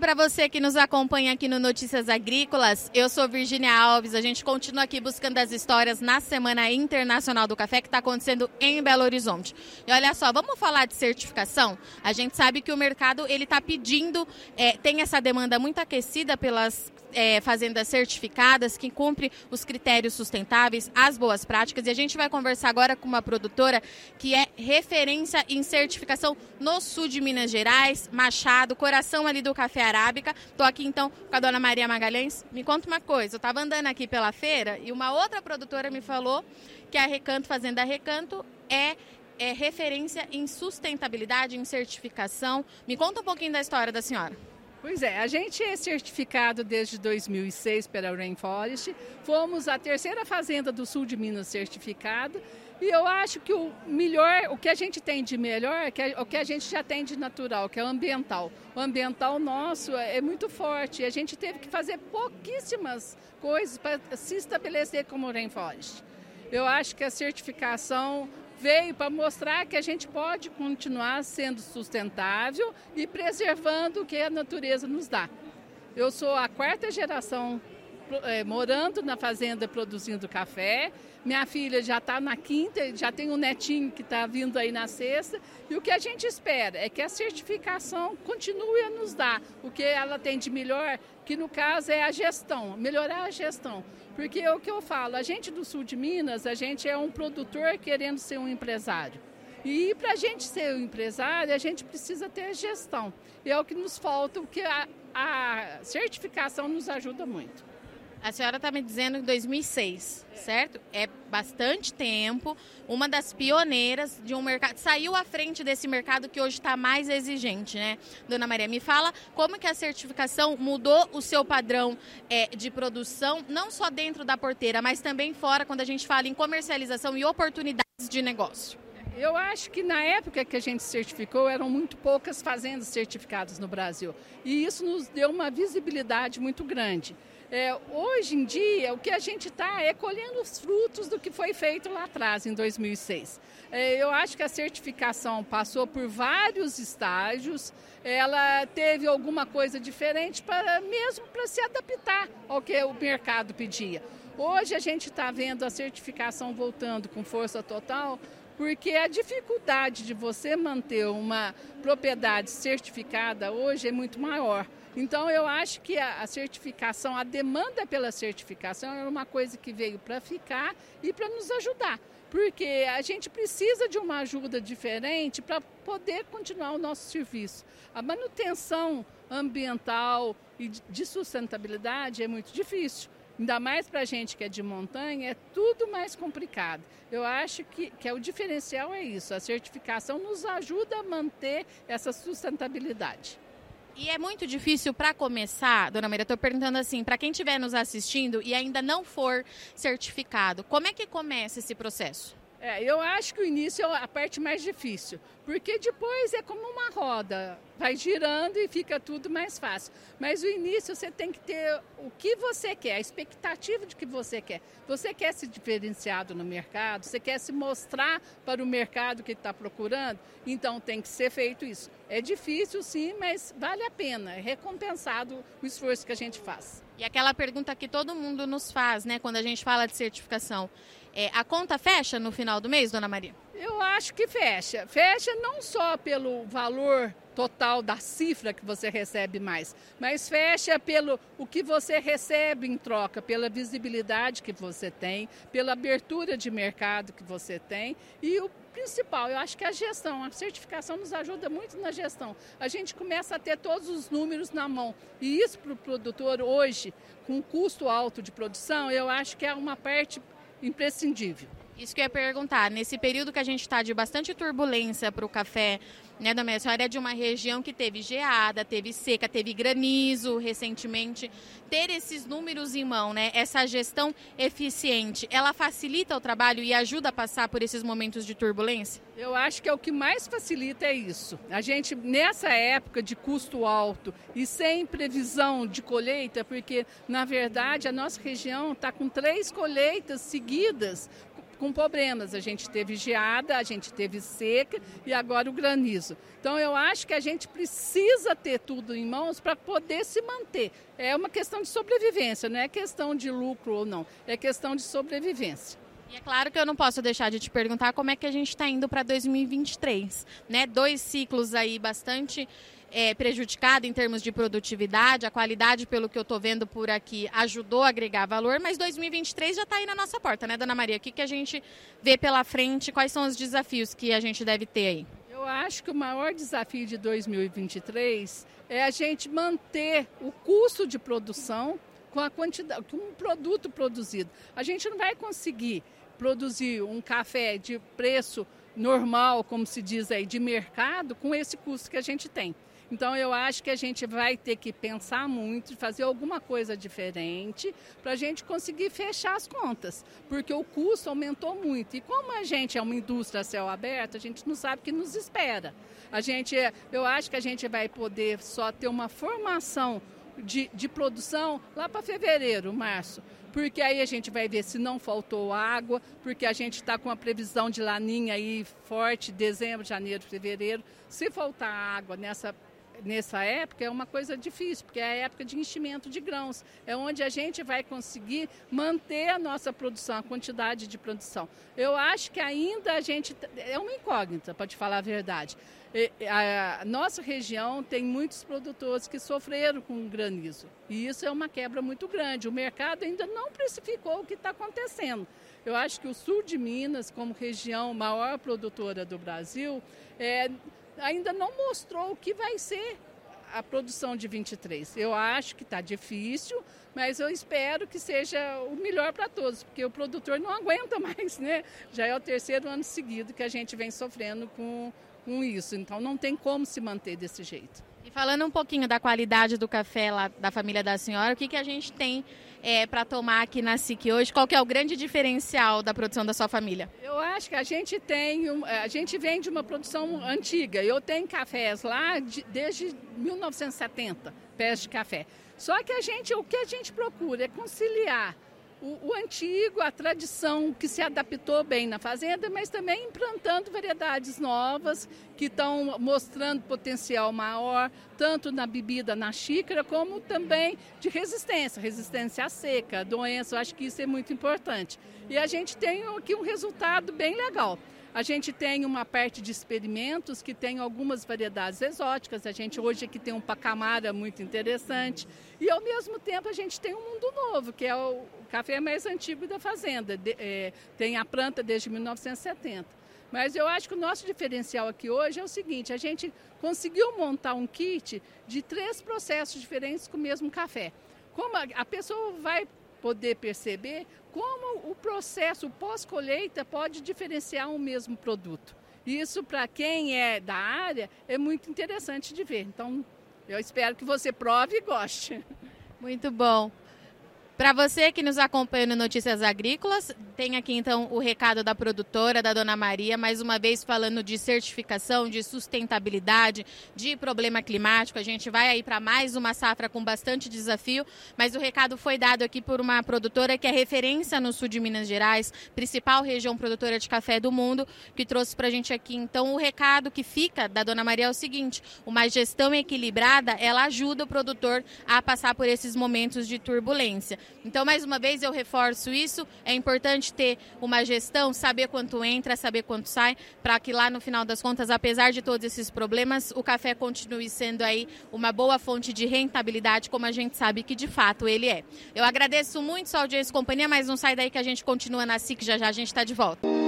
Para você que nos acompanha aqui no Notícias Agrícolas. Eu sou Virginia Alves. A gente continua aqui buscando as histórias na Semana Internacional do Café que está acontecendo em Belo Horizonte. E olha só, vamos falar de certificação? A gente sabe que o mercado ele está pedindo, é, tem essa demanda muito aquecida pelas é, fazendas certificadas que cumprem os critérios sustentáveis, as boas práticas. E a gente vai conversar agora com uma produtora que é referência em certificação no sul de Minas Gerais, Machado, coração ali do Café Arábica. Estou aqui então com a dona Maria Magalhães. Me conta uma coisa, eu estava andando aqui pela feira e uma outra produtora me falou que a Recanto, Fazenda Recanto, é é referência em sustentabilidade, em certificação. Me conta um pouquinho da história da senhora. Pois é, a gente é certificado desde 2006 pela Rainforest. Fomos a terceira fazenda do sul de Minas certificado e eu acho que o melhor, o que a gente tem de melhor é, o que a gente já tem de natural, que é o ambiental. O ambiental nosso é, é muito forte a gente teve que fazer pouquíssimas coisas para se estabelecer como rainforest. Eu acho que a certificação veio para mostrar que a gente pode continuar sendo sustentável e preservando o que a natureza nos dá. Eu sou a quarta geração é, morando na fazenda produzindo café. Minha filha já está na quinta, já tem um netinho que está vindo aí na sexta. E o que a gente espera é que a certificação continue a nos dar o que ela tem de melhor, que no caso é a gestão, melhorar a gestão. Porque é o que eu falo, a gente do sul de Minas, a gente é um produtor querendo ser um empresário. E para a gente ser um empresário, a gente precisa ter gestão. E é o que nos falta, o que a, a certificação nos ajuda muito. A senhora está me dizendo em 2006, certo? É bastante tempo, uma das pioneiras de um mercado, saiu à frente desse mercado que hoje está mais exigente, né? Dona Maria, me fala como que a certificação mudou o seu padrão é, de produção, não só dentro da porteira, mas também fora, quando a gente fala em comercialização e oportunidades de negócio. Eu acho que na época que a gente certificou eram muito poucas fazendas certificadas no Brasil. E isso nos deu uma visibilidade muito grande. É, hoje em dia, o que a gente está é colhendo os frutos do que foi feito lá atrás, em 2006. É, eu acho que a certificação passou por vários estágios, ela teve alguma coisa diferente para mesmo para se adaptar ao que o mercado pedia. Hoje a gente está vendo a certificação voltando com força total, porque a dificuldade de você manter uma propriedade certificada hoje é muito maior. Então, eu acho que a, certificação, a demanda pela certificação é uma coisa que veio para ficar e para nos ajudar. Porque a gente precisa de uma ajuda diferente para poder continuar o nosso serviço. A manutenção ambiental e de sustentabilidade é muito difícil. Ainda mais para a gente que é de montanha, é tudo mais complicado. Eu acho que, que é o diferencial é isso. A certificação nos ajuda a manter essa sustentabilidade. E é muito difícil para começar, dona Maria, estou perguntando assim, para quem estiver nos assistindo e ainda não for certificado, como é que começa esse processo? É, eu acho que o início é a parte mais difícil, porque depois é como uma roda, vai girando e fica tudo mais fácil. Mas o início você tem que ter o que você quer, a expectativa de que você quer. Você quer se diferenciado no mercado, você quer se mostrar para o mercado que está procurando, então tem que ser feito isso. É difícil sim, mas vale a pena, é recompensado o esforço que a gente faz. E aquela pergunta que todo mundo nos faz, né, quando a gente fala de certificação, é, a conta fecha no final do mês, dona Maria? Eu acho que fecha. Fecha não só pelo valor total da cifra que você recebe mais, mas fecha pelo o que você recebe em troca, pela visibilidade que você tem, pela abertura de mercado que você tem e o principal, eu acho que a gestão, a certificação nos ajuda muito na gestão. A gente começa a ter todos os números na mão e isso para o produtor hoje, com custo alto de produção, eu acho que é uma parte imprescindível. Isso que eu ia perguntar, nesse período que a gente está de bastante turbulência para o café, né, Dona A senhora é de uma região que teve geada, teve seca, teve granizo recentemente. Ter esses números em mão, né, essa gestão eficiente, ela facilita o trabalho e ajuda a passar por esses momentos de turbulência? Eu acho que é o que mais facilita é isso. A gente, nessa época de custo alto e sem previsão de colheita, porque, na verdade, a nossa região está com três colheitas seguidas com problemas. A gente teve geada, a gente teve seca e agora o granizo. Então eu acho que a gente precisa ter tudo em mãos para poder se manter. É uma questão de sobrevivência, não é questão de lucro ou não, é questão de sobrevivência. E é claro que eu não posso deixar de te perguntar como é que a gente está indo para 2023, né? Dois ciclos aí bastante é, prejudicado em termos de produtividade, a qualidade, pelo que eu estou vendo por aqui, ajudou a agregar valor, mas 2023 já está aí na nossa porta, né, Dona Maria? O que, que a gente vê pela frente? Quais são os desafios que a gente deve ter aí? Eu acho que o maior desafio de 2023 é a gente manter o custo de produção com a quantidade, com um produto produzido. A gente não vai conseguir produzir um café de preço normal, como se diz aí, de mercado, com esse custo que a gente tem. Então eu acho que a gente vai ter que pensar muito, fazer alguma coisa diferente para a gente conseguir fechar as contas, porque o custo aumentou muito. E como a gente é uma indústria céu aberto, a gente não sabe o que nos espera. A gente, eu acho que a gente vai poder só ter uma formação de, de produção lá para fevereiro, março porque aí a gente vai ver se não faltou água, porque a gente está com a previsão de laninha aí forte, dezembro, janeiro, fevereiro. Se faltar água nessa nessa época é uma coisa difícil, porque é a época de enchimento de grãos. É onde a gente vai conseguir manter a nossa produção, a quantidade de produção. Eu acho que ainda a gente. É uma incógnita, para te falar a verdade. A nossa região tem muitos produtores que sofreram com granizo. E isso é uma quebra muito grande. O mercado ainda não precificou o que está acontecendo. Eu acho que o sul de Minas, como região maior produtora do Brasil, é, ainda não mostrou o que vai ser a produção de 23. Eu acho que está difícil, mas eu espero que seja o melhor para todos, porque o produtor não aguenta mais, né? Já é o terceiro ano seguido que a gente vem sofrendo com, com isso, então não tem como se manter desse jeito. E falando um pouquinho da qualidade do café lá da família da senhora, o que, que a gente tem é, para tomar aqui na SIC hoje? Qual que é o grande diferencial da produção da sua família? Eu acho que a gente tem, a gente vem de uma produção antiga. Eu tenho cafés lá de, desde 1970, pés de café. Só que a gente, o que a gente procura é conciliar o, o, antigo, a tradição que se adaptou bem na fazenda, mas também implantando variedades novas que estão mostrando potencial maior, tanto na bebida, na xícara, como também de resistência, resistência à seca, doença. Eu acho que isso é muito importante. E a gente tem aqui um resultado bem legal. A gente tem uma parte de experimentos que tem algumas variedades exóticas. A gente hoje aqui tem um pacamara muito interessante. E ao mesmo tempo a gente tem um mundo novo, que é o café mais antigo da fazenda. De, é, tem a planta desde 1970. Mas eu acho que o nosso diferencial aqui hoje é o seguinte: a gente conseguiu montar um kit de três processos diferentes com o mesmo café. Como a, a pessoa vai poder perceber como o processo pós-colheita pode diferenciar um mesmo produto. Isso, para quem é da área, é muito interessante de ver. Então, eu espero que você prove e goste. Muito bom. Para você que nos acompanha no Notícias Agrícolas, tem aqui então o recado da produtora, da Dona Maria, mais uma vez falando de certificação, de sustentabilidade, de problema climático. A gente vai aí para mais uma safra com bastante desafio, mas o recado foi dado aqui por uma produtora que é referência no sul de Minas Gerais, principal região produtora de café do mundo, que trouxe para a gente aqui. Então, o recado que fica da Dona Maria é o seguinte: uma gestão equilibrada, ela ajuda o produtor a passar por esses momentos de turbulência. Então, mais uma vez, eu reforço isso. É importante ter uma gestão, saber quanto entra, saber quanto sai, para que lá no final das contas, apesar de todos esses problemas, o café continue sendo aí uma boa fonte de rentabilidade, como a gente sabe que de fato ele é. Eu agradeço muito sua audiência e companhia, mas não sai daí que a gente continua na SIC, já já a gente está de volta.